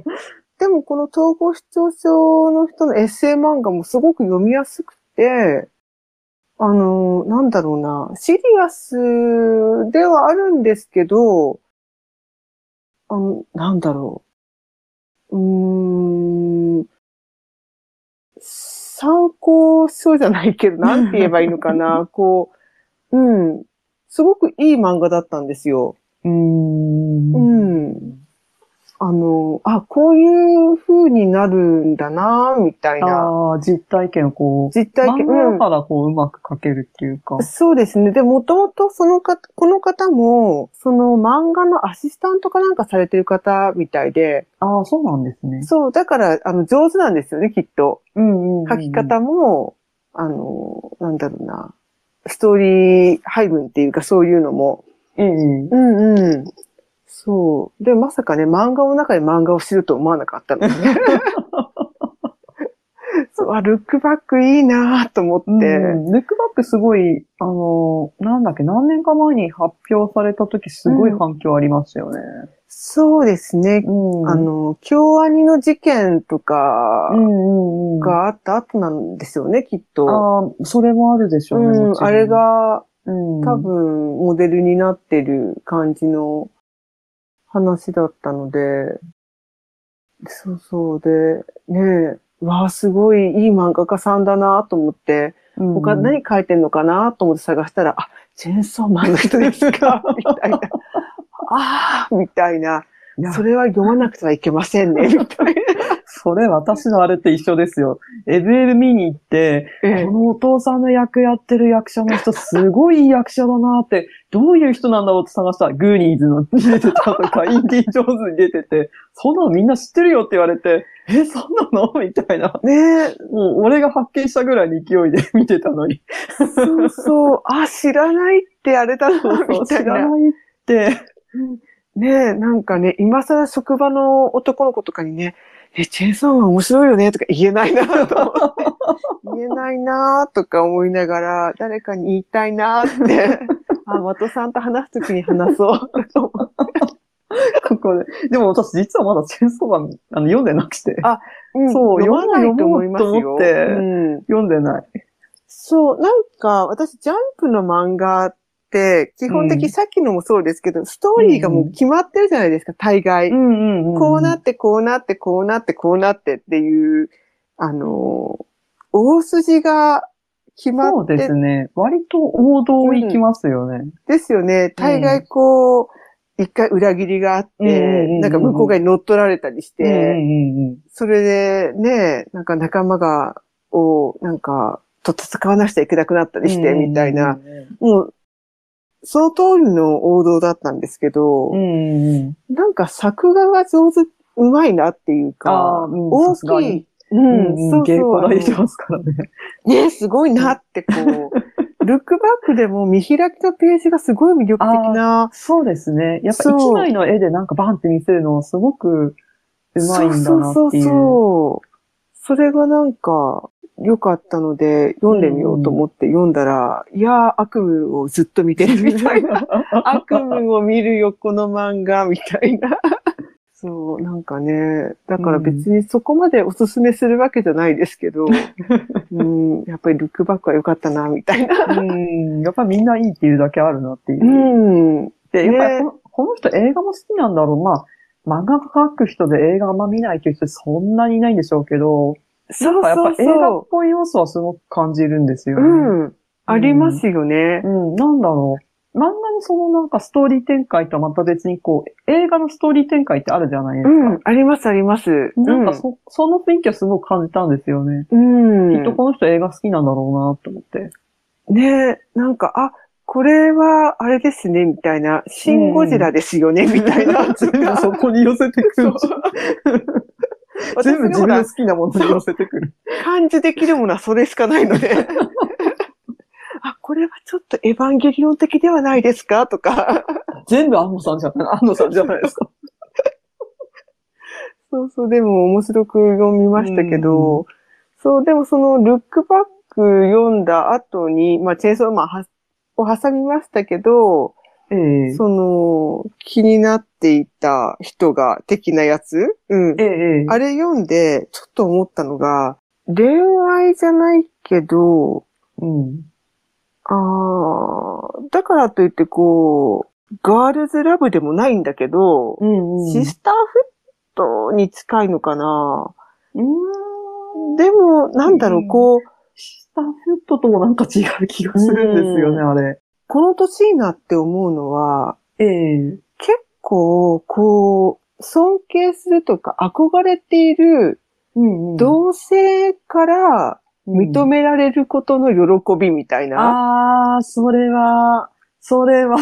Speaker 2: でもこの統合失調症の人のエッセイ漫画もすごく読みやすくて、あの、なんだろうな、シリアスではあるんですけど、あの、なんだろう。うーん、参考書じゃないけど、なんて言えばいいのかな、こう、うん、すごくいい漫画だったんですよ。
Speaker 1: うーん。
Speaker 2: うん。あの、あ、こういう風になるんだな、みたいな。
Speaker 1: ああ、実体験をこう、
Speaker 2: 実体験。
Speaker 1: 漫画からこう、うまく描けるっていうか。
Speaker 2: そうですね。で、もともとそのか、この方も、その漫画のアシスタントかなんかされてる方みたいで、
Speaker 1: ああ、そうなんですね。
Speaker 2: そう、だから、あの、上手なんですよね、きっと。
Speaker 1: うんうんうん。
Speaker 2: 書き方も、あの、なんだろうな、ストーリー配分っていうか、そういうのも。
Speaker 1: ええ。
Speaker 2: うんうん。そう。で、まさかね、漫画の中で漫画を知ると思わなかったのでね。*laughs* そう、あ、ルックバックいいなぁと思って。
Speaker 1: うん、ルックバックすごい、あの、なんだっけ、何年か前に発表された時すごい反響ありましたよね。
Speaker 2: そうですね。
Speaker 1: うん。
Speaker 2: あの、京アニの事件とか
Speaker 1: うんうんうん。
Speaker 2: があった後なんですよね、きっと。
Speaker 1: ああ、それもあるでしょうね。
Speaker 2: うん、あれ、が
Speaker 1: うん、
Speaker 2: 多分モデルになってる感じの話だったので、そうそう。で、ねえ、わあ、すごいいい漫画家さんだなと思って、
Speaker 1: うん、
Speaker 2: 他何書いてんのかなと思って探したら、あ、チェーンソーマンの人ですか？みたいな。ああ、みたいな。それは読まなくてはいけませんね、*laughs* みたいな。
Speaker 1: それ私のあれって一緒ですよ。エブエル見に行って、
Speaker 2: ええ
Speaker 1: このお父さんの役やってる役者の人、すごいいい役者だなって、どういう人なんだろうって探したら、グーニーズのに出てたとか、インディ・ジョーンズに出てて、そんなのみんな知ってるよって言われて、え、そんなの？みたいな。
Speaker 2: ねえ、
Speaker 1: もう俺が発見したぐらいの勢いで見てたのに。
Speaker 2: そうそう、あ、知らないってあれだな、みたいな。
Speaker 1: らないって。
Speaker 2: ねえ、なんかね、今更職場の男の子とかにね、え、チェーンソーマン面白いよねとか言えないなと思って。*laughs* 言えないなとか思いながら、誰かに言いたいなって。*laughs* あ、的さんと話すときに話そう。
Speaker 1: ここで。でも私実はまだチェーンソーマンあの読んでなくて。
Speaker 2: あうん
Speaker 1: そう
Speaker 2: 読まないと思いますよ。
Speaker 1: 読もうと思って
Speaker 2: うん
Speaker 1: 読んでない。
Speaker 2: そう、なんか、私、ジャンプの漫画基本的、
Speaker 1: うん
Speaker 2: さっきのもそうですけど、ストーリーがもう決まってるじゃないですか、大概。こうなって、こうなって、こうなって、こうなってっていう、あのー、大筋が決ま
Speaker 1: そう
Speaker 2: って
Speaker 1: ですね。割と王道行きますよね。
Speaker 2: ですよね。大概こう、一回裏切りがあって、
Speaker 1: ん
Speaker 2: なんか向こう側に乗っ取られたりして、
Speaker 1: うん
Speaker 2: それでね、なんか仲間が、を、なんか、と戦わなくちゃいけなくなったりして、みたいな。。もう、その通りの王道だったんですけど、
Speaker 1: うん。
Speaker 2: なんか作画が上手、うまいなっていう
Speaker 1: あ
Speaker 2: か、
Speaker 1: ーうん
Speaker 2: 大きい。う、
Speaker 1: うんん、
Speaker 2: そう
Speaker 1: 稽
Speaker 2: そう。
Speaker 1: 古台してますからね。
Speaker 2: ね、すごいなってこう、*laughs* ルックバックでも見開きのページがすごい魅力的な、
Speaker 1: そうですね。やっぱ一枚の絵でなんかバンって見せるのすごくうまいんだなっていう。
Speaker 2: そうそうそうそう。それがなんか、良かったので、読んでみようと思って読んだら、いやー、悪夢をずっと見てるみたいな。*laughs* 悪夢を見るよ、この漫画、みたいな。*laughs* そう、なんかね、だから別にそこまでおすすめするわけじゃないですけど、*laughs* うん、やっぱりルックバックは良かったな、みたいな。
Speaker 1: うん、やっぱみんないいっていうだけあるなっていう。
Speaker 2: うん。
Speaker 1: で、やっぱり
Speaker 2: ね
Speaker 1: このこの人映画も好きなんだろう。まあ、漫画描く人で映画あんま見ないっていう人そんなにいないんでしょうけど、
Speaker 2: そう
Speaker 1: やっぱ
Speaker 2: そう
Speaker 1: 映画っ
Speaker 2: そ
Speaker 1: ぽい要素はすごく感じるんですよ
Speaker 2: う。
Speaker 1: ね。
Speaker 2: うん。ありますよね
Speaker 1: う。ん、なんだろう。漫画のそのなんかストーリー展開とはまた別にこう、映画のストーリー展開ってあるじゃないですか。
Speaker 2: うん、あります、あります。
Speaker 1: なんかそ、その雰囲気はすごく感じたんですよね。
Speaker 2: うん、
Speaker 1: きっとこの人映画好きなんだろうなと思って。
Speaker 2: ねえ、なんか、あ、これはあれですね、みたいな、シンゴジラですよね、みたいな。*laughs*
Speaker 1: そこに寄せてくる。全部自分の好きなものに寄せてくる。
Speaker 2: 感じできるものはそれしかないので。あ、これはちょっとエヴァンゲリオン的ではないですか？とか。
Speaker 1: 全部安野さんじゃない、安野さんじゃないですか？
Speaker 2: そうそう、でも面白く読みましたけど、そう、でもそのルックバック読んだ後に、まあ、チェーンソーマンはを挟みましたけど、
Speaker 1: ええ
Speaker 2: その、気になっていた人が的なやつ？うん。
Speaker 1: ええ
Speaker 2: あれ読んで、ちょっと思ったのが、恋愛じゃないけど、
Speaker 1: うん。
Speaker 2: あーだからといってこう、ガールズラブでもないんだけど、
Speaker 1: うんうん。
Speaker 2: シスターフットに近いのかな？
Speaker 1: うーん。
Speaker 2: でも、なんだろう、
Speaker 1: うん
Speaker 2: こう、
Speaker 1: スターフットともなんか違う気がするんですよね、あれ。
Speaker 2: この年になって思うのは、
Speaker 1: ええ
Speaker 2: 結構、こう、尊敬するとか憧れている
Speaker 1: うんうん
Speaker 2: 同性から認められることの喜びみたいな。
Speaker 1: ああ、それは、それは。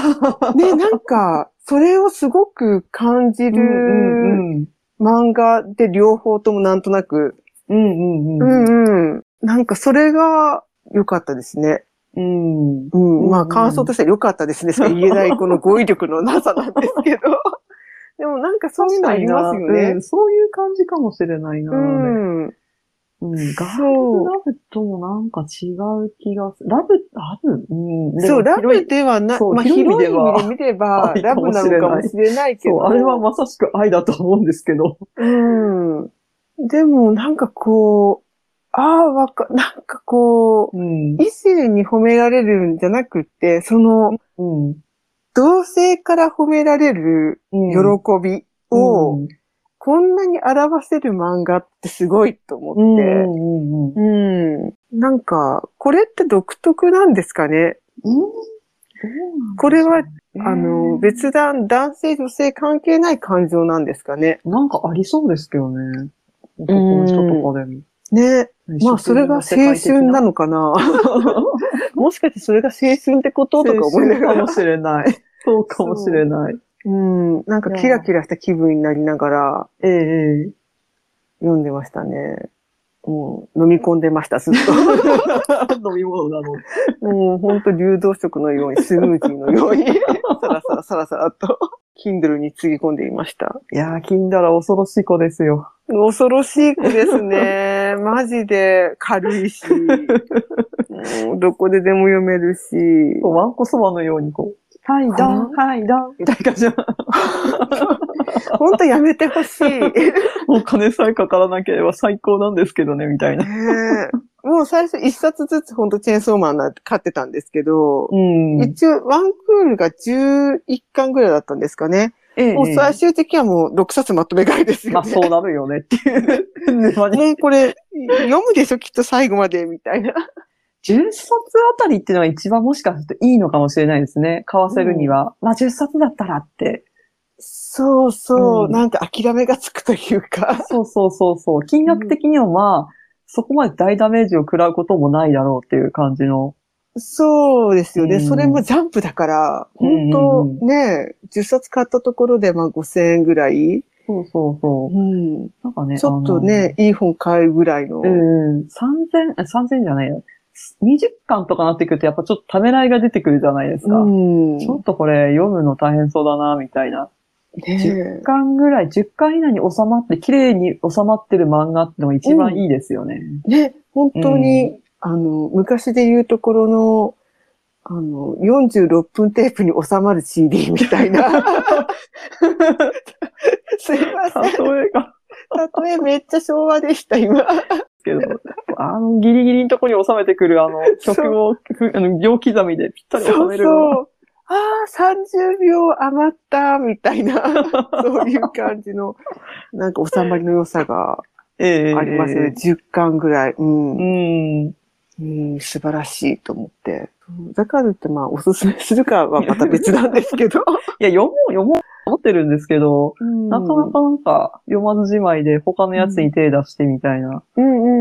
Speaker 2: ね、なんか、それをすごく感じ
Speaker 1: うん
Speaker 2: る
Speaker 1: うん
Speaker 2: 漫画で両方ともなんとなく、
Speaker 1: うん。うんうん
Speaker 2: う
Speaker 1: うん。
Speaker 2: んうん。なんかそれが良かったですね。
Speaker 1: うん。
Speaker 2: うん。まあ
Speaker 1: うん
Speaker 2: 感想としては良かったですね。しか言えないこの語彙力のなさなんですけど。*laughs* でもなんかそういうのありますよ
Speaker 1: う
Speaker 2: ね
Speaker 1: ん。そういう感じかもしれないな。
Speaker 2: うん。
Speaker 1: うん、ガールラブともなんか違う気がする。ラブ、あるうん。
Speaker 2: そう、ラブではな、
Speaker 1: そう
Speaker 2: まあ
Speaker 1: 広い意味で
Speaker 2: 見れば、
Speaker 1: 愛
Speaker 2: ラブなのかもしれないけど。
Speaker 1: そう、あれはまさしく愛だと思うんですけど。
Speaker 2: うん。でもなんかこう、ああ、わか、*laughs* なんかこう、
Speaker 1: うん。
Speaker 2: 異性に褒められるんじゃなくって、その、
Speaker 1: うん。
Speaker 2: 同性から褒められる
Speaker 1: うん
Speaker 2: 喜びを、
Speaker 1: うん
Speaker 2: こんなに表せる漫画ってすごいと思
Speaker 1: うん
Speaker 2: って、
Speaker 1: うん。
Speaker 2: なんか、これって独特なんですかね？
Speaker 1: うん。
Speaker 2: これは、あ
Speaker 1: あ
Speaker 2: の、別段、男性、女性関係ない感情なんですかね？
Speaker 1: なんかありそうですけどね。男の人とかでも。
Speaker 2: ね。まあ、それが青春な
Speaker 1: の
Speaker 2: のかな？*laughs* もしかしてそれが青春ってこととか思いなが。*laughs*
Speaker 1: かもしれない。そうかもしれない。
Speaker 2: うん。なんかキラキラした気分になりながら
Speaker 1: ええ
Speaker 2: 読んでましたね。もう飲み込んでました、ずっと。*laughs*
Speaker 1: 飲み物なの。
Speaker 2: もうほんと流動食のように、スムージーのように、さらさらさらさらと、Kindle につぎ込んでいました。
Speaker 1: いやー、金だら恐ろしい子ですよ。
Speaker 2: 恐ろしい子ですね。*laughs* マジで軽いし、も *laughs* うどこででも読めるし、
Speaker 1: ワンコそばのようにこう、はい、
Speaker 2: かな？
Speaker 1: だん、はい、だん、みたいな感じの。
Speaker 2: ほんとやめてほしい。*laughs* ね
Speaker 1: お金さえかからなければ最高なんですけどね、みたいな。
Speaker 2: えもう最初一冊ずつほんとチェーンソーマンな買ってたんですけど、
Speaker 1: うん。
Speaker 2: 一応ワンクールが11巻ぐらいだったんですかね。
Speaker 1: ええ
Speaker 2: もう最終的にはもう6冊まとめ買いですよね。
Speaker 1: まあそうなるよねっていう。*laughs*
Speaker 2: もうこれ、読むでしょきっと最後まで、みたいな。
Speaker 1: 10冊あたりっていうのが一番もしかするといいのかもしれないですね。買わせるには。まあ10冊だったらって。
Speaker 2: そうそう、
Speaker 1: うん
Speaker 2: なんか諦めがつくというか。
Speaker 1: そうそうそうそう。金額的にはまあ、そこまで大ダメージを食らうこともないだろうっていう感じの。
Speaker 2: そうですよね。
Speaker 1: うん
Speaker 2: それもジャンプだから、
Speaker 1: うん
Speaker 2: 本当ね、10冊買ったところでまあ5000円ぐらい。
Speaker 1: そうそうそう。
Speaker 2: うん。
Speaker 1: なんかね。
Speaker 2: ちょっとね、いい本買うぐらいの。
Speaker 1: うん。3000、あ3000じゃないよ。20巻とかなってくるとやっぱちょっとためらいが出てくるじゃないですか。
Speaker 2: うん。
Speaker 1: ちょっとこれ読むの大変そうだな、みたいな。
Speaker 2: ね
Speaker 1: 10巻ぐらい、10巻以内に収まって、綺麗に収まってる漫画ってのが一番いいですよね。
Speaker 2: ね、本当に、あの、昔で言うところの、あの、46分テープに収まる CD みたいな。*laughs* すいません。
Speaker 1: 例えが。
Speaker 2: 例えめっちゃ昭和でした、今。
Speaker 1: けど、あの、ギリギリのとこに収めてくる、あの、*laughs* 曲を、ふあの、秒刻みでぴったり収
Speaker 2: そう
Speaker 1: めるのが。
Speaker 2: そう。ああ、30秒余った、みたいな、*laughs* そういう感じの、なんか収まりの良さが
Speaker 1: ええ
Speaker 2: ありますね。10巻ぐらい。うん
Speaker 1: う。ん。
Speaker 2: うん、素晴らしいと思って。だからってまあ、おすすめするかはまた別なんですけど。*laughs*
Speaker 1: いや、読もう、読もうと思ってるんですけど、なかなかなんか、読まずじまいで他のやつに手出してみたいな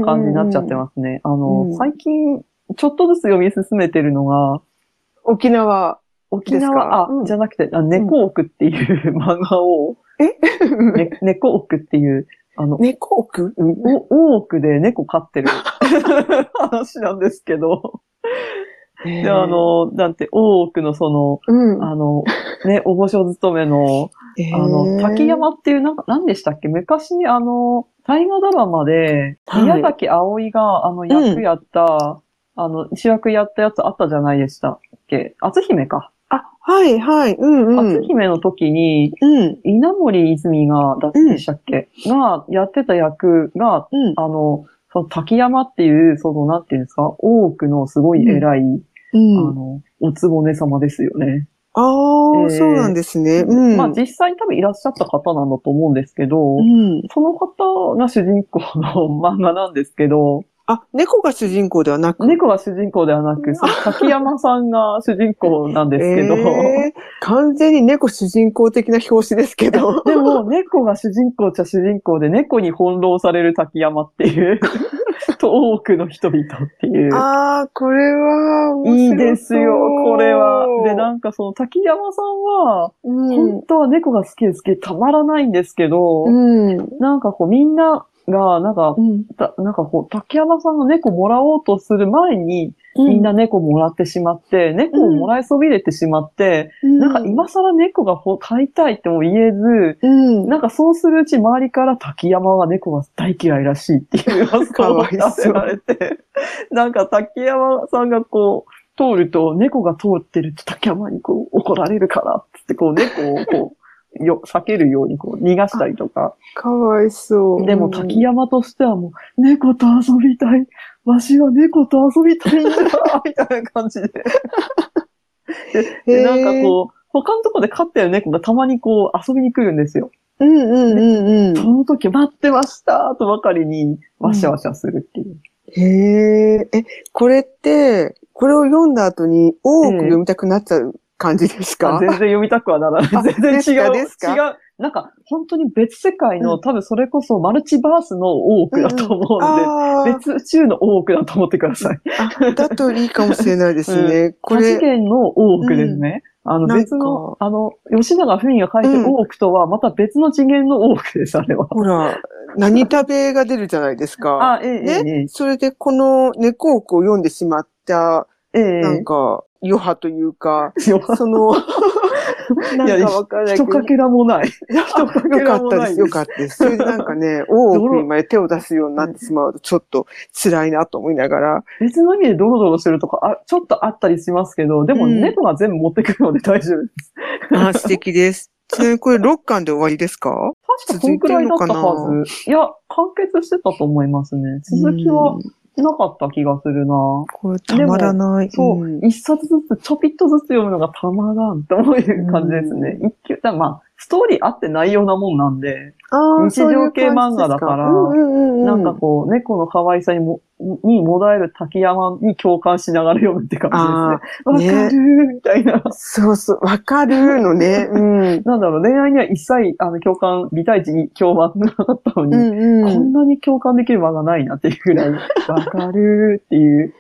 Speaker 1: 感じになっちゃってますね。あの、
Speaker 2: うん。
Speaker 1: 最近、ちょっとずつ読み進めてるのが、
Speaker 2: 沖縄。
Speaker 1: 沖
Speaker 2: ですか？
Speaker 1: 縄、あ、
Speaker 2: うん。
Speaker 1: じゃなくて、あ猫奥っていう漫画を、ね、猫奥っていう、あの、
Speaker 2: 猫奥う
Speaker 1: 大奥で猫飼ってる *laughs* *laughs* 話なんですけど、で、あ、の、なんて、大奥のその、
Speaker 2: うん。
Speaker 1: あの、ね、お御所勤めの、あの、滝山っていう、なんか、何でしたっけ？昔にあの、大河ドラマで、
Speaker 2: はい
Speaker 1: 宮崎葵が、あの、役やった、あの、主役やったやつあったじゃないでしたっけ？篤姫か。
Speaker 2: あ、はい、はい。うん、うん。
Speaker 1: 篤姫の時に、
Speaker 2: うん、
Speaker 1: 稲森泉が、だでしたっけ、が、やってた役が、
Speaker 2: うん。
Speaker 1: あの、その滝山っていう、その、なんていうんですか、大奥のすごい偉い、
Speaker 2: うん。
Speaker 1: あの、おつぼね様ですよね。
Speaker 2: ああ、
Speaker 1: えー
Speaker 2: そうなんですね。うん。
Speaker 1: まあ実際に多分いらっしゃった方なんだと思うんですけど、
Speaker 2: うん。
Speaker 1: その方が主人公の *laughs* 漫画なんですけど、
Speaker 2: あ、猫が主人公ではなく？
Speaker 1: 猫が主人公ではなく、滝山さんが主人公なんですけど、
Speaker 2: えー完全に猫主人公的な表紙ですけど。
Speaker 1: でも猫が主人公っちゃ主人公で猫に翻弄される滝山っていう、*laughs* と多くの人々っていう。
Speaker 2: ああ、これは
Speaker 1: いいですよ、これは。で、なんかその滝山さんは、
Speaker 2: うん
Speaker 1: 本。当は猫が好きで好きでたまらないんですけど、
Speaker 2: うん。
Speaker 1: なんかこうみんなが、なんか
Speaker 2: う、ん。
Speaker 1: たなんかこう、竹山さんが猫もらおうとする前に、みんな猫もらってしまって、猫をもらいそびれてしまって、
Speaker 2: うん、
Speaker 1: なんか今更猫がほ飼いたいっても言えず、
Speaker 2: うん。
Speaker 1: なんかそうするうち周りから滝山は猫が大嫌いらしいっていう噂を
Speaker 2: かわいそう
Speaker 1: 立てられて、なんか滝山さんがこう、通ると猫が通ってると滝山にこう怒られるからっつってこう猫をこう、よ、避けるようにこう逃がしたりとか。
Speaker 2: かわいそう。
Speaker 1: でも滝山としてはもう、猫と遊びたい。わしは猫と遊びたいんだみたいな感じで。*laughs* で、でなんかこう、他のとこで飼ってる猫がたまにこう遊びに来るんですよ。
Speaker 2: うんうんうん
Speaker 1: その時待ってましたとばかりに、わしゃわしゃするっていう。
Speaker 2: うん。へえ、え、これって、これを読んだ後に多く読みたくなっちゃう感じですか、
Speaker 1: あ全然読みたくはならない。
Speaker 2: あ
Speaker 1: 全然違う。違う。なんか、本当に別世界の、
Speaker 2: うん
Speaker 1: 多分それこそマルチバースの多奥だと思うんで、
Speaker 2: あー
Speaker 1: 別宇宙の多奥だと思ってください。
Speaker 2: あ、だといいかもしれないですね。こ
Speaker 1: 多次
Speaker 2: れ、
Speaker 1: 元の多奥ですね。あの別の、あの、吉永文が書いてる大奥とはまた別の次元の大奥です、あれは。
Speaker 2: ほら、何食べが出るじゃないですか。*laughs*
Speaker 1: あ、ええ、
Speaker 2: ね？
Speaker 1: ええ、
Speaker 2: それでこの猫奥を読んでしまった、
Speaker 1: ええ、
Speaker 2: なんか、余波というか、
Speaker 1: よ
Speaker 2: その、*laughs* なんかわからないけど。
Speaker 1: 一かけらもない。一かけ
Speaker 2: よからったです。
Speaker 1: もないです。
Speaker 2: よかったです。それでなんかね、大奥にまで手を出すようになってしまうと、ちょっと辛いなと思いながら。
Speaker 1: 別の意味でドロドロしてるとか、あ、ちょっとあったりしますけど、でも
Speaker 2: うん
Speaker 1: 猫が全部持ってくるので大丈夫です。
Speaker 2: あ、素敵です。ちなみにこれ6巻で終わりですか？
Speaker 1: 確かこんくらいだったはず。いや、完結してたと思いますね。続きは
Speaker 2: うん
Speaker 1: なかった気がするな。
Speaker 2: これたまらない。
Speaker 1: そう、
Speaker 2: ん
Speaker 1: 一冊ずつちょぴっとずつ読むのがたまらんって思う感じですね。一級、だまあ、ストーリーあってないようなもんなんで、日常系漫画だからなんかこう、猫の可愛さにも、にもだえる滝山に共感しながら読むって感じですね。わかるーみたいな。
Speaker 2: そうそう、わかるのね。*laughs* うん。
Speaker 1: なんだろう、恋愛には一切、あの、共感、美対値に共感がなかったのに、
Speaker 2: うんうん。
Speaker 1: こんなに共感できる漫画ないなっていうぐらい、*laughs* わかるーっていう。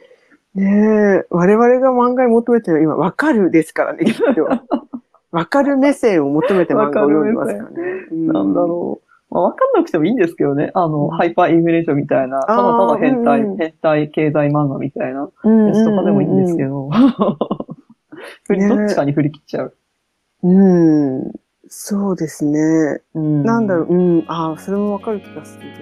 Speaker 2: ねえ、我々が漫画に求めてるのは今、わかるですからね、きっと。*laughs* わかる目線を求めて漫画を読んでますからね。
Speaker 1: なんだろう。まあ、わかんなくてもいいんですけどね。あの、
Speaker 2: うん
Speaker 1: ハイパーインフレーションみたいな、ただただ変態、
Speaker 2: うんうん
Speaker 1: 変態経済漫画みたいな
Speaker 2: うん。
Speaker 1: やつとかでもいいんですけど。*laughs* 振り
Speaker 2: ね
Speaker 1: どっちかに振り切っちゃう。
Speaker 2: うん。うん。そうですね。
Speaker 1: うん
Speaker 2: なんだろう、うん。ああ、それもわかる気がするけど。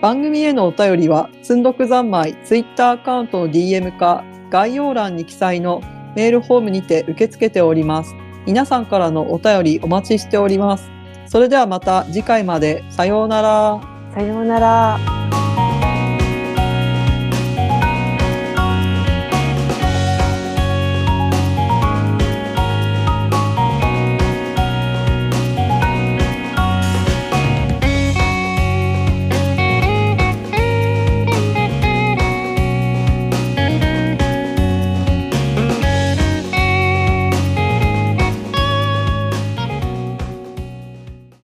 Speaker 1: 番組へのお便りは、つんどく三昧ツイッターアカウントの DM か、概要欄に記載のメールフォームにて受け付けております。皆さんからのお便りお待ちしております。それではまた次回まで。さようなら。
Speaker 2: さようなら。